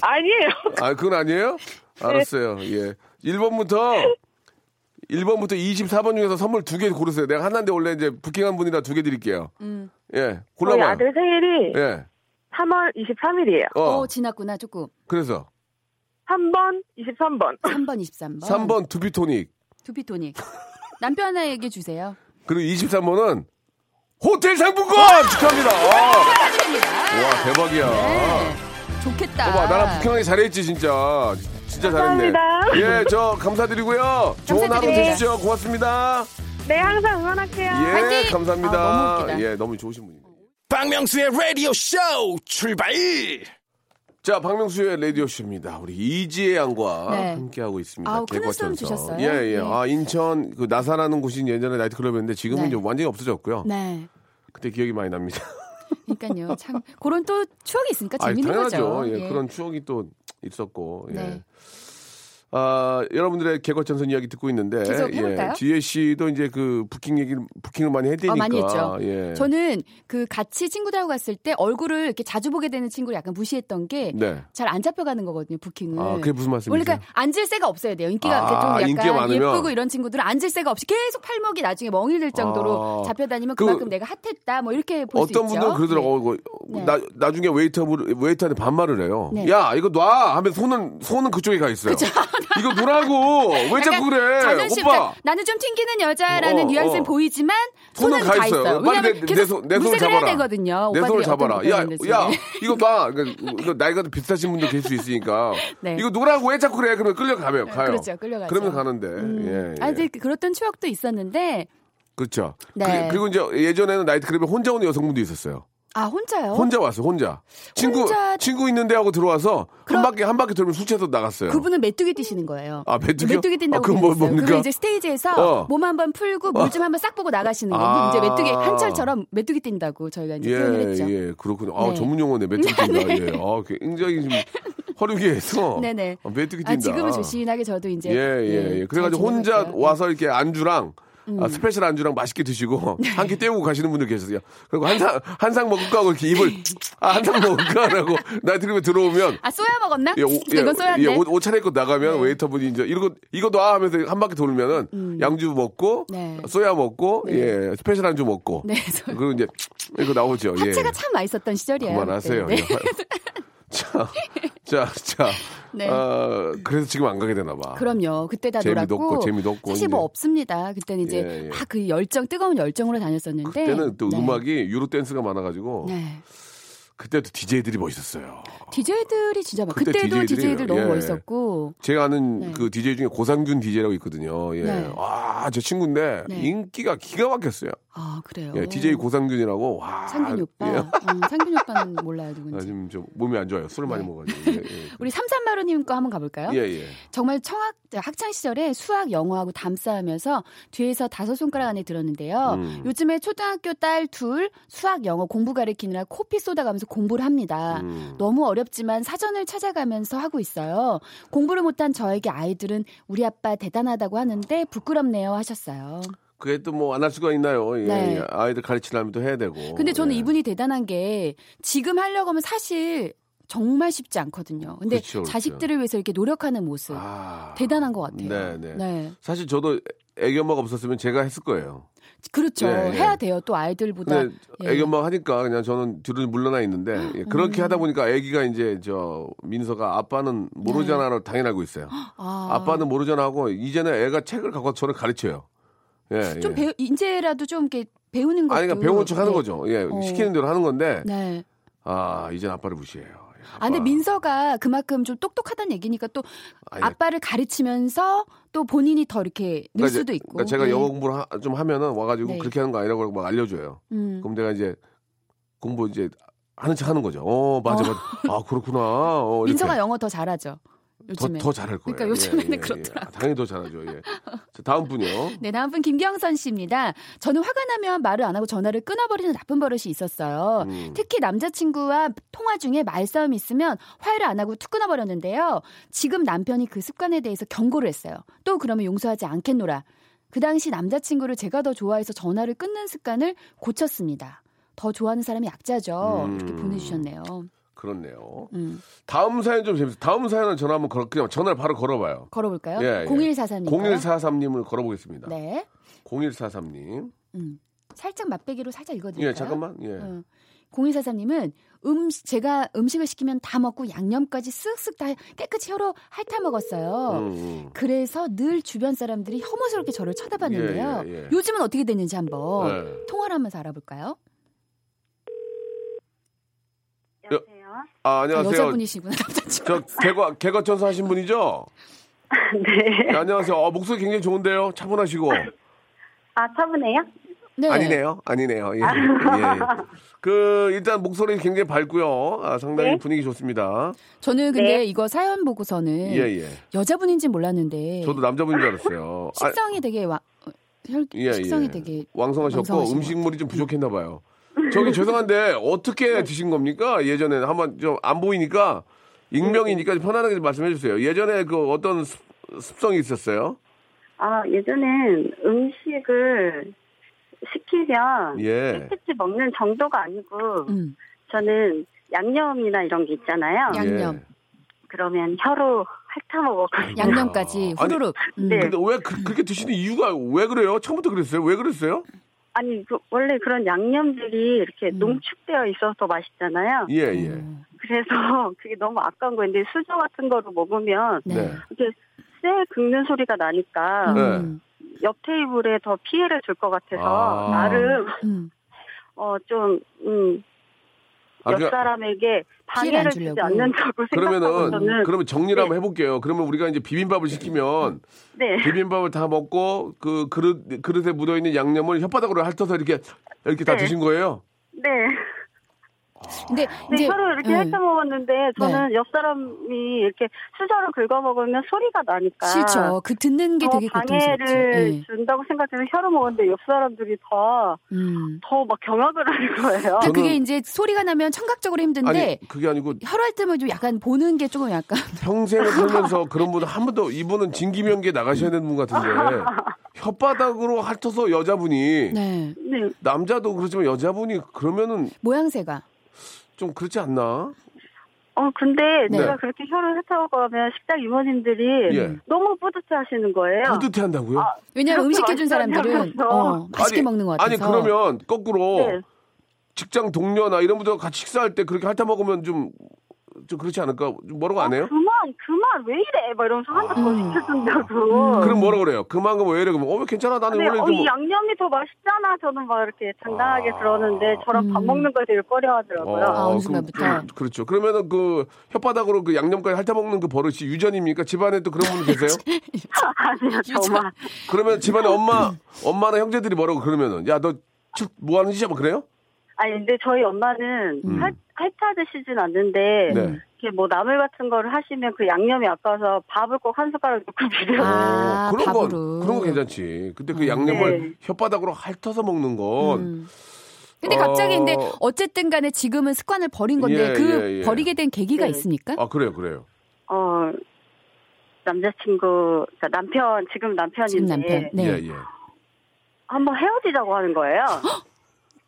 아니에요. 아, 그건 아니에요? 알았어요. 예. 1번부터, 1번부터 24번 중에서 선물 두 개 고르세요. 내가 하나인데 원래 이제 부킹한 분이라 두 개 드릴게요. 음. 예. 저희 골라봐요. 아들 생일이 예. 3월 23일이에요. 어. 어, 지났구나 조금. 그래서 3번, 23번. 3번, 23번. 3번 두피토닉. 두피토닉. 남편에게 주세요. 그리고 23번은 호텔 상품권 축하합니다. 와, 와 대박이야. 네. 좋겠다. 봐봐, 나랑 부킹하기 잘했지, 진짜. 진짜 잘했네. 감사합니다. 예, 저 감사드리고요. 좋은 하루. 되십시오. 고맙습니다. 네, 항상 응원할게요. 예, 화이팅! 감사합니다. 아, 너무 웃기다. 예, 너무 좋으신 분이네. 박명수의 라디오 쇼 출발! 자, 박명수의 라디오 쇼입니다. 우리 이지혜 양과 네. 함께하고 있습니다. 개과천선. 웃음 주셨어요. 예, 예. 네. 아, 인천, 그, 나사라는 곳이 예전에 나이트클럽이었는데 지금은 네. 이제 완전히 없어졌고요. 네. 그때 기억이 많이 납니다. 그러니까요. 참 그런 또 추억이 있으니까 아, 재밌는 당연하죠. 거죠. 예, 그런 추억이 또 있었고. 예. 네. 아, 여러분들의 개과천선 이야기 듣고 있는데? 예, 지혜 씨도 이제 그 부킹 얘기를 부킹을 많이 했대니까. 어, 많이 했죠. 예. 저는 그 같이 친구들하고 갔을 때 얼굴을 이렇게 자주 보게 되는 친구를 약간 무시했던 게 잘안 네. 잡혀가는 거거든요. 부킹을. 아, 그게 무슨 말씀이세요? 원래 그러니까 앉을 새가 없어야 돼요. 인기가 아, 좀 약간? 예쁘고 이런 친구들은 앉을 새가 없이 계속 팔목이 나중에 멍이 들 정도로 아. 잡혀다니면 그 그만큼 내가 핫했다. 뭐 이렇게 볼 수 있죠. 어떤 분들은 그러더라고. 요 네. 나, 나중에 웨이터, 웨이터한테 반말을 해요. 네. 야, 이거 놔! 하면 손은, 손은 그쪽에 가 있어요. 이거 놓으라고! 왜 자꾸 그래! 자존심, 오빠! 그러니까 나는 좀 튕기는 여자라는 어, 뉘앙스는 어. 보이지만 손은 손은 가 가 있어요. 있어요. 빨리 내- 내 계속 손- 내 손을 잡아라. 되거든요. 내 손을 잡아라. 야. 야, 이거 놔! 그러니까 이거 나이가 비슷하신 분도 계실 수 있으니까. 네. 이거 놓으라고 왜 자꾸 그래? 그러면 끌려가요. 가요. 그렇죠, 끌려가죠. 그러면 가는데. 음. 예, 예. 아, 이제 그렇던 추억도 있었는데 그렇죠. 네. 그, 리고 이제 예전에는 나이트클럽에 혼자 오는 여성분도 있었어요. 아 혼자요? 혼자 왔어, 혼자. 친구, 혼자- 친구 있는데 하고 들어와서 그럼- 한 바퀴, 한 바퀴 돌면 술 취해서 나갔어요. 그분은 메뚜기 뛰시는 거예요. 아, 메뚜기요? 메뚜기 뛴다고 아, 그건 뭐-. 뭡니까? 그거 이제 스테이지에서 어. 몸 한번 풀고 물 좀 한번 싹 보고 나가시는 거예요. 아. 이제 메뚜기 한철처럼 메뚜기 뛴다고 저희가 이제 표현을 예, 했죠. 예, 그렇군요. 아, 네. 전문 용어네, 메뚜기 뛴다. 예. 아, 굉장히 지금 허리기에서. 네네. 아, 메뚜기 뛴다. 아, 지금은 조신하게 저도 이제 예, 예, 예. 그래가지고 잘 혼자 있어요. 와서 이렇게 안주랑 아, 스페셜 안주랑 맛있게 드시고 네. 한끼 때우고 가시는 분들 계셨어요. 그리고 한상 한상 먹을까 하고 이렇게 입을 아, 한상 먹을까 하고 나이트클럽에 들어오면 아 쏘야 먹었나? 예, 오, 예, 이건 쏘야인데. 예, 옷, 옷 차려입고 나가면 네. 웨이터분이 이제 이거 이거 놔 하면서 한 바퀴 돌면은 양주 먹고 네. 쏘야 먹고 네. 예 스페셜 안주 먹고 네, 소- 그리고 이제 이거 나오죠. 예. 하체가 참 맛있었던 시절이에요. 그만하세요. 자, 자, 자. 네. 어, 그래서 지금 안 가게 되나 봐. 그럼요. 그때 다 재미도 놀았고 없고, 재미도 없고, 사실 뭐. 없습니다. 그때는 이제 예, 예. 막그 열정 뜨거운 열정으로 다녔었는데 그때는 또 네. 음악이 유로 댄스가 많아가지고 네. 그때도 DJ들이 멋있었어요. DJ들이 진짜 막 그때 그때도 DJ. DJ들 너무 예. 멋있었고 제가 아는 네. 그 DJ 중에 고상균 DJ라고 있거든요. 예. 네. 와, 저 친구인데 네. 인기가 기가 막혔어요. 아 그래요. 예, DJ 고상균이라고 와. 상균 오빠. 예. 음, 상균 오빠는 몰라요 아, 누군지. 지금 좀 몸이 안 좋아요. 술을 많이 네. 먹어 가지고. 예, 예. 우리 삼삼마루 님 거 한번 가 볼까요? 예, 예. 정말 청학 학창 시절에 수학 영어하고 담싸하면서 뒤에서 다섯 손가락 안에 들었는데요. 음. 요즘에 초등학교 딸 둘 수학 영어 공부 가르치느라 코피 쏟아가면서 공부를 합니다. 음. 너무 어렵지만 사전을 찾아가면서 하고 있어요. 공부를 못한 저에게 아이들은 우리 아빠 대단하다고 하는데 부끄럽네요 하셨어요. 그게 또 뭐 안 할 수가 있나요? 예, 네. 예. 아이들 가르치려면 또 해야 되고. 근데 저는 예. 이분이 대단한 게 지금 하려고 하면 사실 정말 쉽지 않거든요. 근데 그렇죠, 그렇죠. 자식들을 위해서 이렇게 노력하는 모습 아. 대단한 것 같아요. 네, 네. 네. 사실 저도 애기 엄마가 없었으면 제가 했을 거예요. 그렇죠. 예, 예. 해야 돼요. 또 아이들보다. 예. 애기 엄마가 하니까 그냥 저는 뒤로 물러나 있는데 예, 그렇게 음. 하다 보니까 애기가 이제 저 민서가 아빠는 모르잖아를 당연히 알고 있어요. 네. 아, 아빠는 모르잖아 하고 이제는 애가 책을 갖고 저를 가르쳐요. 예, 좀 예. 배우, 이제라도 좀 이렇게 배우는 것도. 아니 그러니까 배운 척 하는 네. 거죠. 예, 어. 시키는 대로 하는 건데 네. 아 이제 아빠를 무시해요. 예, 아, 근데 아빠. 민서가 그만큼 좀 똑똑하다는 얘기니까 또 아니, 아빠를 가르치면서 또 본인이 더 이렇게 늘 그러니까 수도 이제- 있고. 그러니까 제가 네. 영어 공부를 하- 좀 하면은 와가지고 네. 그렇게 하는 거 아니라고 막 알려줘요. 음. 그럼 내가 이제 공부 이제 하는 척 하는 거죠. 어 맞아 맞아. 아 그렇구나. 어. 민서가 영어 더 잘하죠. 더, 요즘에. 더 잘할 거예요. 그러니까 요즘에는 예, 예, 예. 그렇더라고요. 아, 당연히 더 잘하죠. 예. 자, 다음 분이요. 네, 다음 분 김경선 씨입니다. 저는 화가 나면 말을 안 하고 전화를 끊어버리는 나쁜 버릇이 있었어요. 음. 특히 남자친구와 통화 중에 말싸움이 있으면 화해를 안 하고 툭 끊어버렸는데요. 지금 남편이 그 습관에 대해서 경고를 했어요. 또 그러면 용서하지 않겠노라. 그 당시 남자친구를 제가 더 좋아해서 전화를 끊는 습관을 고쳤습니다. 더 좋아하는 사람이 약자죠. 음. 이렇게 보내주셨네요. 그렇네요. 음. 다음 사연 좀 재밌어요. 다음 사연은 전화 한번 걸어, 그냥 전화를 바로 걸어봐요. 걸어볼까요? 예, 예. 0144님. 0143님을 걸어보겠습니다. 네. 0143님. 음. 살짝 맛배기로 살짝 읽어드릴까요? 예, 잠깐만. 예. 어. 0144님은 음 제가 음식을 시키면 다 먹고 양념까지 쓱쓱 다 깨끗이 혀로 핥아 먹었어요. 음, 음. 그래서 늘 주변 사람들이 혐오스럽게 저를 쳐다봤는데요. 예, 예, 예. 요즘은 어떻게 됐는지 한번 네. 통화를 하면서 알아볼까요? 여보세요? 아, 아, 안녕하세요. 여자분이시구나. 저 개과 개과천사 하신 분이죠? 네. 네, 안녕하세요. 어, 목소리 굉장히 좋은데요. 차분하시고. 아, 차분해요? 네. 아니네요. 아니네요. 예. 예. 그 일단 목소리 굉장히 밝고요. 아, 상당히 네. 분위기 좋습니다. 저는 근데 네. 이거 사연 보고서는 예, 예. 여자분인지 몰랐는데 저도 남자분인 줄 알았어요. 아, 식성이 되게 와, 어, 혈, 예, 식성이 예. 되게 왕성하셨고 음식물이 좀 부족했나 봐요. 저기 죄송한데 어떻게 드신 겁니까? 예전에 한번 좀 안 보이니까 익명이니까 편안하게 좀 말씀해 주세요. 예전에 그 어떤 습, 습성이 있었어요? 아, 예전엔 음식을 시키면 예. 깨끗이 먹는 정도가 아니고 음, 저는 양념이나 이런 게 있잖아요. 양념. 예. 그러면 혀로 핥아먹었거든요. 양념까지 아니, 후루룩. 음. 네. 근데 왜 그, 렇게 드시는 이유가 왜 그래요? 처음부터 그랬어요? 왜 그랬어요? 아니, 그 원래 그런 양념들이 이렇게 음. 농축되어 있어서 맛있잖아요. 예, 예. 음. 그래서 그게 너무 아까운 거인데 수저 같은 거로 먹으면 네. 네. 이렇게 쇠 긁는 소리가 나니까 음. 옆 테이블에 더 피해를 줄 것 같아서 아. 나름 음. 어좀 음, 아, 옆 그- 사람에게 방해를 주지. 않는다고 그러면은 그러면 정리를 네. 한번 해볼게요. 그러면 우리가 이제 비빔밥을 시키면 네. 비빔밥을 다 먹고 그 그릇 그릇에 묻어 있는 양념을 혓바닥으로 핥아서 이렇게 이렇게 다 네. 드신 거예요? 네. 근데 네, 이제 혀로 이렇게 음, 핥아 먹었는데 저는 옆 사람이 이렇게 수저를 긁어 먹으면 소리가 나니까 싫죠. 그 듣는 게더 되게 고통스럽죠. 방해를 예. 준다고 생각해서 혀로 먹었는데 옆 사람들이 더 음. 더막 경악을 하는 거예요. 근데 그게 이제 소리가 나면 청각적으로 힘든데 아니 그게 아니고 혀로 할 때면 좀 약간 보는 게 조금 약간 평생을 살면서 그런 분한 번도 이분은 진기명기에 나가셔야 되는 분 같은데 혓바닥으로 핥아서 여자분이 네 네. 남자도 그렇지만 여자분이 그러면은 모양새가 좀 그렇지 않나? 어 근데 네. 제가 그렇게 혀를 핥아 먹으면 식당 이모님들이 예. 너무 뿌듯해 하시는 거예요. 뿌듯해 한다고요? 아, 왜냐면 그렇게 음식 해준 사람들은. 어, 맛있게 아니, 먹는 것 같아서 아니 그러면 거꾸로 네. 직장 동료나 이런 분들 같이 식사할 때 그렇게 핥아 먹으면 좀, 좀 그렇지 않을까? 좀 뭐라고 안 해요? 그만 그만 왜 이래 막 이러면서 하나 더 음. 시켜준다고. 그럼 뭐라 그래요? 그만큼 왜 이래? 그러면 어, 왜 괜찮아? 나는 네, 원래 어, 좀 이 양념이 더 맛있잖아. 저는 막 이렇게 당당하게 아. 그러는데 저랑 밥 음. 먹는 걸 되게 꺼려 하더라고요. 아, 어느 그- 순간부터. 그, 그 렇죠. 그러면은 그 혓바닥으로 그 양념까지 핥아 먹는 그 버릇이 유전입니까? 집안에 또 그런 분 계세요? 아니요, 저만. 그러면 집안에 엄마, 엄마나 형제들이 뭐라고 그러면은 야 너 뭐 하는 짓이야? 뭐 그래요? 아니 근데 저희 엄마는 음. 핥, 핥아 드시진 않는데 네. 이렇게 뭐 나물 같은 거를 하시면 그 양념이 아까워서 밥을 꼭 한 숟가락 넣고 비벼요. 아, 어, 그런 건 밥으로. 그런 건 괜찮지. 근데 그 음. 양념을 네. 혓바닥으로 핥아서 먹는 건 음. 근데 갑자기 어. 근데 어쨌든 간에 지금은 습관을 버린 건데 예, 그 예, 예. 버리게 된 계기가 네. 있습니까? 아 그래요, 그래요. 어 남자친구 그러니까 남편 지금 남편인데 지금 남편. 네. 예, 예. 한번 헤어지자고 하는 거예요.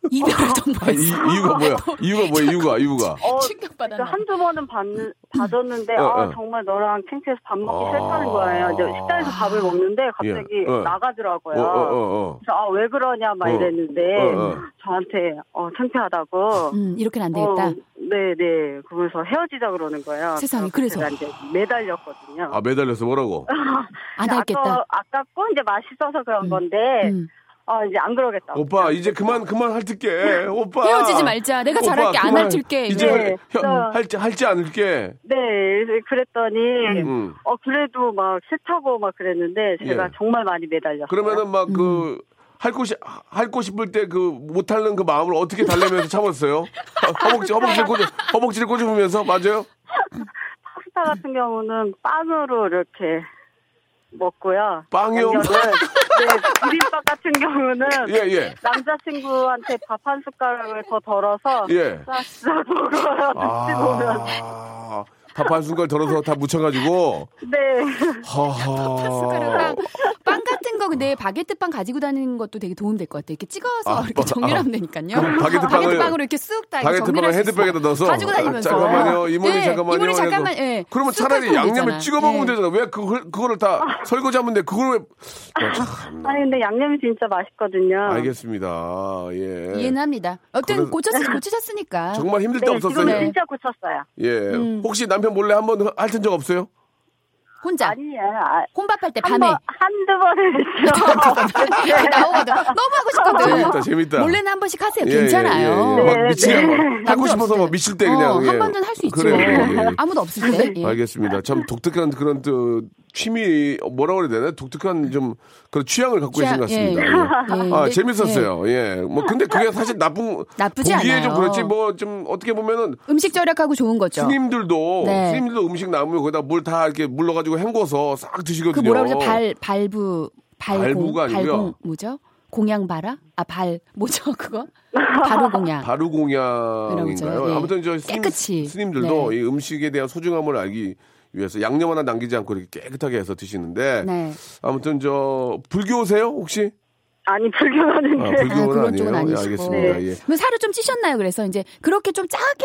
이별을 아, 이. 이유가 뭐야? 이유가 뭐야? 이유가 이유가. 어, 충격받았나? 한두 번은 받, 봐줬는데 어, 아 어. 정말 너랑 창피해서 밥 먹기 아. 싫다는 거예요. 이제 식당에서 밥을 먹는데 갑자기 예, 어. 나가더라고요. 어, 어, 어, 어. 그래서 아 왜 그러냐 막 어. 이랬는데 어, 어. 저한테 어 창피하다고 음, 이렇게는 안 되겠다. 어, 네네 그러면서 헤어지자 그러는 거예요. 세상에, 그래서 이제 매달렸거든요. 아 매달려서 뭐라고? 안 아까- 하겠다. 아깝고 이제 맛있어서 그런 음. 건데 음. 아 이제 안 그러겠다고. 오빠 이제 그만 그만 핥을게. 오빠 헤어지지 말자. 내가 오빠, 잘할게. 안 그만. 핥을게. 이제 네. 혀- 어. 할지 할지 않을게. 네 그랬더니 음. 어 그래도 막 싫다고 막 그랬는데 제가 예. 정말 많이 매달렸어요. 그러면은 막그 핥고 싶 핥고 싶을 때 그못 핥는 그 마음을 어떻게 달래면서 참았어요? 허- 허벅지 허벅지를 꼬집 허벅지를 꼬집으면서 맞아요? 파스타 같은 경우는 빵으로 이렇게 먹고요. 빵이요? 네, 비빔밥 같은 경우는 예 예. 남자친구한테 밥 한 숟가락을 더 덜어서 예. 싹싹 먹어요. 아, 밥 한 숟갈 덜어서 다 묻혀가지고. 네. 하하. 빵 같은 거 근데 바게트 빵 가지고 다니는 것도 되게 도움 될 것 같아요. 이렇게 찍어서 아, 이렇게 빠- 정렬하면 아. 되니까요. 바게트 빵을- 이렇게 쑥 다 바게트 빵을 헤드백에다 넣어서 가지고 다니면서 아, 잠깐만요 이모님 네, 잠깐만요 이모님. 잠깐만 예. 그러면 쑥 차라리 오잖아. 찍어 먹으면 예. 되잖아 왜 그걸 그거를 다 설거지 하면 돼 그걸 왜 아니 근데 양념이 진짜 맛있거든요. 알겠습니다 예 이해는 합니다. 어떤 그래서- 고쳤 고치셨으니까. 정말 힘들 때 네, 없었어요 지금 네. 진짜 고쳤어요. 예 음. 혹시 남편 몰래 한 번 핥은 적 없어요 혼자 아니에요. 아, 혼밥할 때한 밤에 번, 한두 번을 했죠. 나오거든. 너무 하고 싶거든. 재밌다 재밌다 몰래는 한 번씩 하세요. 예, 예, 괜찮아요. 예, 예. 막 네, 미치게 네. 막 하고 싶어서 막 때. 미칠 때 그냥 어, 예. 한 번은 할 수 있죠. 그래요, 예. 아무도 없을 때. 예. 알겠습니다. 참 독특한 그런 또 취미 뭐라 그래야 되나 독특한 좀 그런 취향을 갖고 계신 것 취향, 같습니다. 예. 예. 예, 아 근데- 재밌었어요. 예. 뭐 근데 그게 사실 나쁜 나쁘지 보기에 좀 않아요. 그렇지 뭐 좀 어떻게 보면은 음식 절약하고 좋은 거죠. 스님들도 네. 스님들도 음식 남으면 거기다 물 다 이렇게 물 넣어가지고 헹궈서 싹 드시거든요. 그 뭐라 그러죠? 발 발부 발공 발부가 아니고요. 발공 뭐죠? 공양 바라? 아 발 뭐죠 그거? 바로 공양. 바루 공양인가요? 예. 아무튼 저 스님, 깨끗이. 스님들도 네. 이 음식에 대한 소중함을 알기 위해서 양념 하나 남기지 않고 이렇게 깨끗하게 해서 드시는데 네. 아무튼 저 불교세요 혹시? 아니 불교는 아, 네. 불교는 아, 그건 아니에요. 예, 알겠습니다. 네. 예. 살을 좀 찌셨나요? 그래서 이제 그렇게 좀 짜게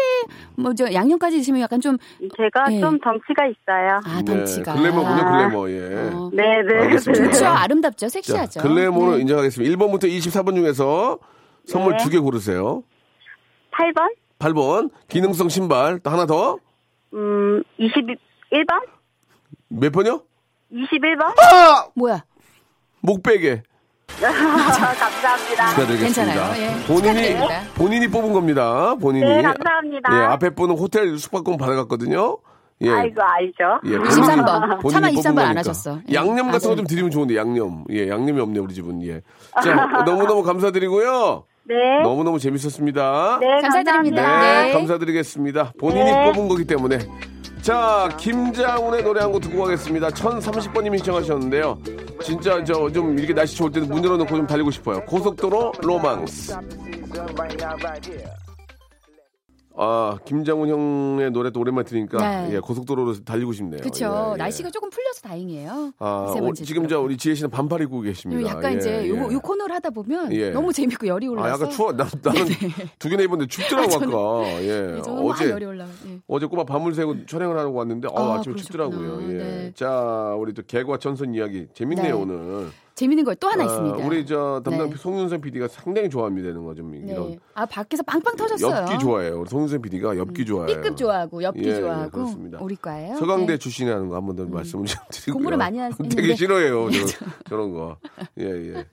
뭐 저 양념까지 드시면 약간 좀 제가 예. 좀 덩치가 있어요. 아 덩치가 네, 글래머군요 글래머 예. 네네. 어. 네, 네. 좋죠 아름답죠 섹시하죠. 자, 글래머로 네. 인정하겠습니다. 1번부터 24번 중에서 선물 네. 두개 고르세요. 8번. 8번 기능성 신발 또 하나 더. 음 20. 1번? 몇 번이요? 21번? 아! 뭐야? 목베개. 감사합니다. 축하드리겠습니다. 괜찮아요. 예, 본인이 축하드립니다. 본인이 뽑은 겁니다. 본인이. 네, 감사합니다. 예, 앞에 분은 호텔 숙박권 받아갔거든요. 예. 아이고 알죠. 예, 23번. 차마 23번 안 하셨어. 예. 양념 같은 거 좀 드리면 좋은데 양념. 예, 양념이 없네 우리 집은. 예. 자, 너무너무 감사드리고요. 네. 너무너무 재밌었습니다. 네, 감사드립니다. 네, 네, 감사드리겠습니다. 본인이 네. 뽑은 거기 때문에 자, 김장훈의 노래 한 곡 듣고 가겠습니다. 1030번님이 신청하셨는데요. 진짜 저 좀 이렇게 날씨 좋을 때는 문 열어놓고 좀 달리고 싶어요. 고속도로 로망스. 아, 김장훈 형의 노래 또 오랜만에 들으니까 네. 예, 고속도로로 달리고 싶네요. 그렇죠. 예, 예. 날씨가 조금 풀려서 다행이에요. 아, 오, 지금 저. 우리 지혜 씨는 반팔 입고 계십니다. 약간 예, 이제 예. 요, 요 코너를 하다 보면 예. 너무 재밌고 열이 올라서 아, 약간 추워. 나, 나는 두 개나 입었는데 춥더라고, 아, 저는- 아까. 예. 어제, 열이 올라. 예. 어제 꼬마 밤을 새고 촬영을 하고 왔는데, 어, 아, 아침에 그러셨구나. 춥더라고요. 예. 네. 자, 우리 또 개과 전선 이야기. 재밌네요, 네. 오늘. 재밌는 거또 하나 아, 있습니다. 우리 저 담당 네. 송윤선 PD가 상당히 좋아합니다, 이런 거 좀. 네. 이런. 아 밖에서 빵빵 터졌어요. 엽기 좋아해요. 우리 송윤선 PD가 엽기 좋아해요. B급 좋아하고 엽기 예, 예, 좋아하고 그렇습니다. 우리 과예요. 서강대 네. 출신이라는 거 한 번 더 말씀을 좀 드리고요. 공부를 많이 하시는데. 되게 싫어해요. 저, 저런 거. 예, 예.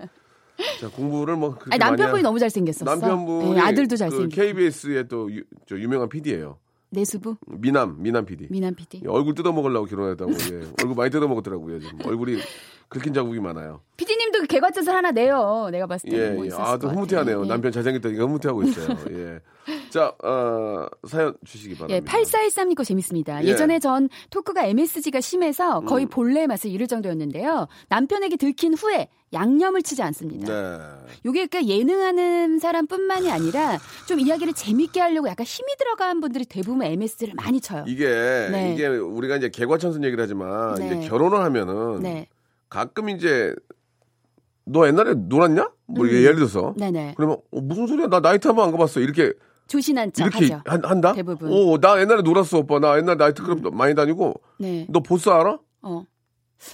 자, 공부를 뭐 아니, 남편분이 하- 너무 잘생겼었어. 남편분이 예, 아들도 그 잘생겼고. KBS의 또 유, 저 유명한 PD예요. 내수부 미남, 미남 PD. 미남 PD. 얼굴 뜯어 먹으려고 결혼했다고. 예. 얼굴 많이 뜯어 먹었더라고요. 지금. 얼굴이 긁힌 자국이 많아요. PD님도 개과뜻을 하나 내요. 내가 봤을 때는 예, 뭐 예. 아, 것 또. 흐뭇해하네요. 예. 남편 잘생겼다니까 흐뭇해하고 있어요. 예. 자, 어, 사연 주시기 바랍니다. 예, 8413님 거 재밌습니다. 예. 예. 전에전 토크가 MSG가 심해서 거의 음. 본래의 맛을 잃을 정도였는데요. 남편에게 들킨 후에 양념을 치지 않습니다. 네. 요게 그러니까 예능하는 사람뿐만이 아니라 좀 이야기를 재밌게 하려고 약간 힘이 들어간 분들이 대부분 MSG를 많이 쳐요. 이게 네. 이게 우리가 이제 개과천선 얘기를 하지만 네. 이제 결혼을 하면은 네. 가끔 이제 너 옛날에 놀았냐? 뭐 음. 예를 들어서 네네. 그러면 어, 무슨 소리야? 나 나이트 한 번 안 가봤어. 이렇게 조신한 척 이렇게 하죠. 한, 한다? 대부분. 어, 나 옛날에 놀았어, 오빠. 나 옛날 나이트클럽 많이 다니고. 네. 너 보스 알아? 어.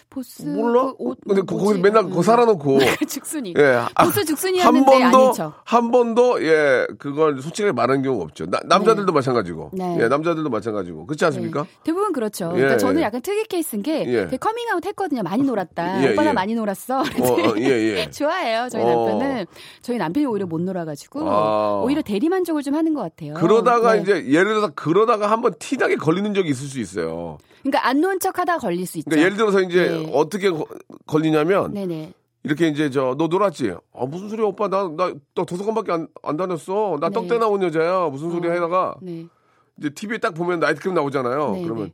보스 몰라? 그 옷, 근데 뭐 거- 뭐지? 거기 맨날 음. 거 살아놓고. 죽순이. 예. 아, 보스 한 죽순이었는데 아닌 번도 척. 한 번도 예 그걸 솔직하게 말한 경우가 없죠. 나- 남자들도 마찬가지고. 네. 예, 남자들도 마찬가지고. 그렇지 않습니까? 네. 대부분 그렇죠. 예, 그러니까 저는 예. 약간 특이 케이스인 게 예. 되게 커밍아웃 했거든요. 많이 놀았다. 예, 오빠 나 예. 많이 놀았어. 어, 어, 예, 예. 좋아해요. 저희 어. 남편은 저희 남편이 오히려 못 놀아가지고 아. 오히려 대리만족을 좀 하는 것 같아요. 그러다가 네. 이제 예를 들어서 그러다가 한번 티나게 걸리는 적이 있을 수 있어요. 그러니까 안 논 척하다 걸릴 수 있죠. 그러니까 예를 들어서 이제 네. 어떻게 거- 걸리냐면 네네. 이렇게 이제 저 너 놀았지? 아 무슨 소리야 오빠 나 나 도서관밖에 안, 안 다녔어. 나 네. 떡대 나온 여자야. 무슨 소리야 어. 하다가 네. 이제 TV에 딱 보면 나이트클럽 나오잖아요. 네, 그러면 네.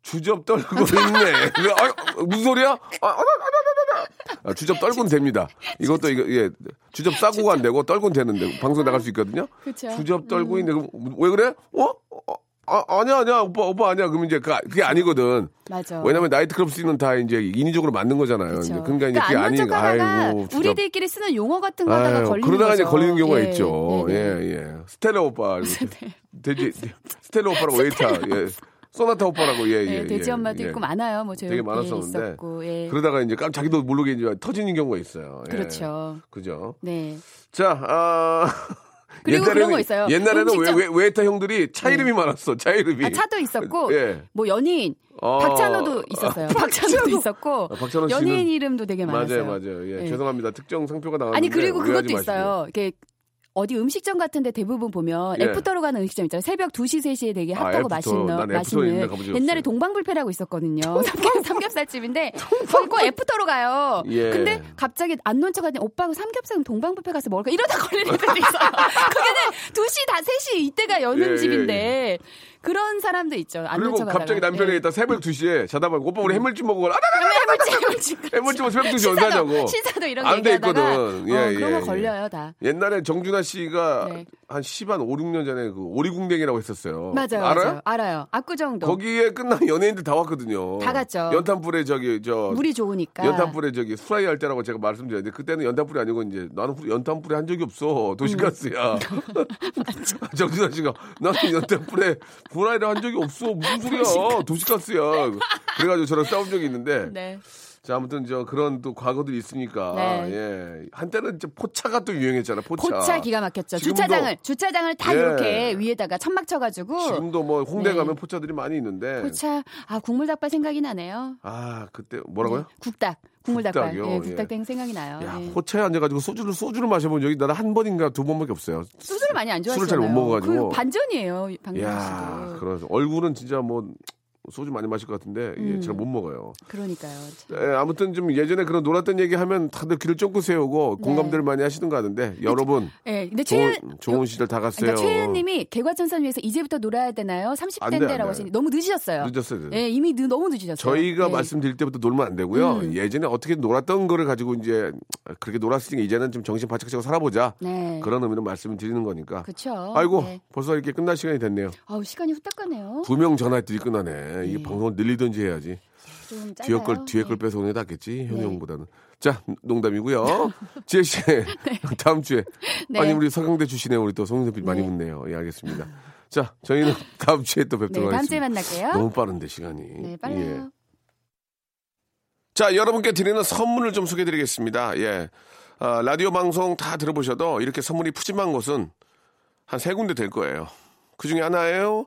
주접 떨고 있네. 아, 무슨 소리야? 아, 아, 아, 아, 아, 아, 아, 주접 떨고는 됩니다. 이것도 이거 예 주접 싸고가 안 되고 떨고는 되는데 방송 나갈 수 있거든요. 그렇죠. 주접 떨고 있네. 그럼 왜 그래? 어? 어? 아, 아니야 아니야 오빠 오빠 아니야. 그러면 이제 그, 그게 아니거든. 맞아. 왜냐면 나이트클럽 쓰는 다 이제 인위적으로 만든 거잖아요. 이제 그러니까 이제 그게 안 아니 놓은 척하다가 아이고 주접. 우리들끼리 쓰는 용어 같은 거 하다가 아유, 걸리는 그러다가 이제 거죠. 걸리는 경우가 예. 있죠. 네네. 예, 예. 스텔라 오빠. 돼지, 스텔라 오빠라고 웨이터. 예. 소나타 오빠라고, 예, 예. 네, 돼지 예, 엄마도 예. 있고 많아요. 뭐 저희 되게 예, 많았었는데. 있었고, 예. 그러다가 이제 깜 자기도 모르게 이제 터지는 경우가 있어요. 예. 그렇죠. 그죠. 네. 자, 아. 그리고 그런 거 있어요. 옛날에는 음식점- 웨, 웨, 웨이터 형들이 차 이름이 많았어. 차 이름이. 아, 차도 있었고 예. 뭐 연예인 어. 박찬호도 있었어요. 박찬호도 있었고 아, 박찬호 씨는- 연예인 이름도 되게 많았어요. 맞아요, 맞아요. 예, 예. 죄송합니다. 특정 상표가 나왔는데 아니 그리고 그것도. 있어요. 이게 어디 음식점 같은데 대부분 보면 예. 애프터로 가는 음식점 있잖아요. 새벽 2시, 3시에 되게 아, 핫하고 애프터. 맛있는 맛있는 옛날에. 동방불패라고 있었거든요. 삼겹, 삼겹살 집인데 거기 꼭 애프터로 가요. 예. 근데 갑자기 안 논 척하더니 오빠가 삼겹살은 동방불패 가서 먹을까 이러다 걸리는 애들도 있어요. 그게는 2시 다 3시 이때가 여는 예, 예, 집인데 그런 사람도 있죠. 그리고. 갑자기 남편이 예. 일단 새벽 2시에 자다 보고 오빠 우리 해물찜 먹어라. 아, 해물찜, 해물찜. 해물찜은 새벽 2시 신사도, 언제냐고. 신사도 이런 안거돼 얘기하다가 있거든. 예, 어, 예, 그런 거 예. 걸려요 다. 옛날에 정준하 씨가 네. 한 10한 5, 6년 전에 그 오리궁뎅이라고 했었어요. 맞아요, 알아요? 알아요. 압구정도 거기에 끝난 연예인들 다 왔거든요. 다 갔죠. 연탄불에 저기 저 물이 좋으니까. 연탄불에 저기 후라이 할 때라고 제가 말씀드렸는데 그때는 연탄불이 아니고 이제 나는 후- 연탄불에 한 적이 없어 도시가스야. 정준하 씨가 나는 연탄불에 후라이를 한 적이 없어 무슨 소리야 도시가스야. 그래가지고 저랑 싸운 적이 있는데 네. 자 아무튼 저 그런 또 과거들이 있으니까 네. 예 한때는 이제 포차가 또 유행했잖아 포차. 포차 기가 막혔죠. 주차장을 주차장을 다 예. 이렇게 위에다가 천막 쳐 가지고 지금도 뭐 홍대 네. 가면 포차들이 많이 있는데 포차 아 국물 닭발 생각이 나네요. 아 그때 뭐라고요? 네, 국닭 국물 닭발 국닭이요? 예, 예. 국닭땡 생각이 나요. 야 예. 포차에 앉아가지고 소주를 소주를 마셔본 적이 나는 한 번인가 두 번밖에 없어요. 소주를 많이 안 술을 좋아하시잖아요. 잘못 먹어가지고. 그 반전이에요, 야, 씨도. 그래서 얼굴은 진짜 뭐 소주 많이 마실 것 같은데 예, 음. 잘못 먹어요. 그러니까요. 참. 예, 아무튼 좀 예전에 그런 놀았던 얘기 하면 다들 귀를 쫑긋 세우고 네. 공감대를 많이 하시는 거 같은데 여러분 예, 근데 좋은, 최현 좋은 시절 다 갔어요. 그러니까 최현님이 개과천선 위에서 이제부터 놀아야 되나요? 안 돼, 안 30대인데라고 돼. 하시니 너무 늦으셨어요. 늦었어요. 예, 이미 늦, 너무 늦으셨어요. 저희가 예. 말씀드릴 때부터 놀면 안 되고요. 음. 예전에 어떻게 놀았던 거를 가지고 이제 그렇게 놀았으니까 이제는 좀 정신 바짝 차고 살아보자. 네. 그런 의미로 말씀을 드리는 거니까. 그렇죠. 아이고 네. 벌써 이렇게 끝날 시간이 됐네요. 아우 시간이 후딱 가네요. 두 명 전화했더니 끝나네. 이 네. 방송을 늘리든지 해야지. 뒤에 걸 뒤에 걸 네. 뺏어오는 게 낫겠지 현우 네. 형보다는. 자 농담이고요. 지혜 씨 다음 주에 네. 아니 우리 서강대 출신에 우리 또 송영섭 씨 많이 네. 묻네요. 예 알겠습니다. 자 저희는 다음 주에 또 네, 뵙도록 다음 주에 하겠습니다. 만날게요. 너무 빠른데 시간이. 네, 빨라요. 예. 자, 여러분께 드리는 선물을 좀 소개해 드리겠습니다. 예. 아, 라디오 방송 다 들어보셔도 이렇게 선물이 푸짐한 곳은 한 세 군데 될 거예요. 그 중에 하나예요.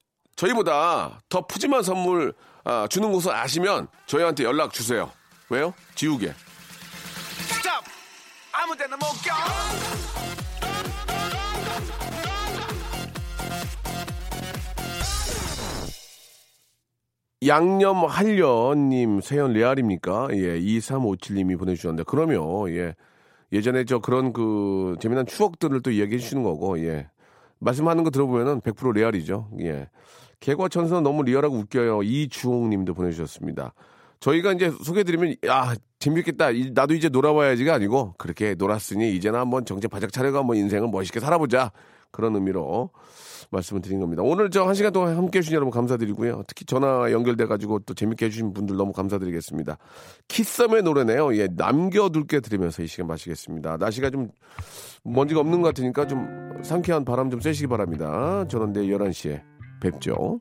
저희보다 더 푸짐한 선물 아, 주는 곳을 아시면 저희한테 연락 주세요. 왜요? 지우개. 스탑 아무 데나 못 가. 양념 한려님 세연 레알입니까? 예, 2357님이 보내주셨는데 그러면 예 예전에 저 그런 그 재미난 추억들을 또 이야기해 주시는 거고 예 말씀하는 거 들어보면은 100% 레알이죠. 예 개과천선 너무 리얼하고 웃겨요. 이주홍 님도 보내주셨습니다. 저희가 이제 소개드리면 야 재밌겠다. 이- 나도 이제 놀아봐야지가 아니고 그렇게 놀았으니 이제는 한번 정신 바짝 차려가 한번 인생을 멋있게 살아보자. 그런 의미로 말씀을 드린 겁니다. 오늘 저 한 시간 동안 함께 해주신 여러분 감사드리고요. 특히 전화 연결돼가지고 또 재밌게 해주신 분들 너무 감사드리겠습니다. 키썸의 노래네요. 예, 남겨둘게 들으면서 이 시간 마치겠습니다. 날씨가 좀 먼지가 없는 것 같으니까 좀 상쾌한 바람 좀 쐬시기 바랍니다. 저는 내일 11시에 뵙죠.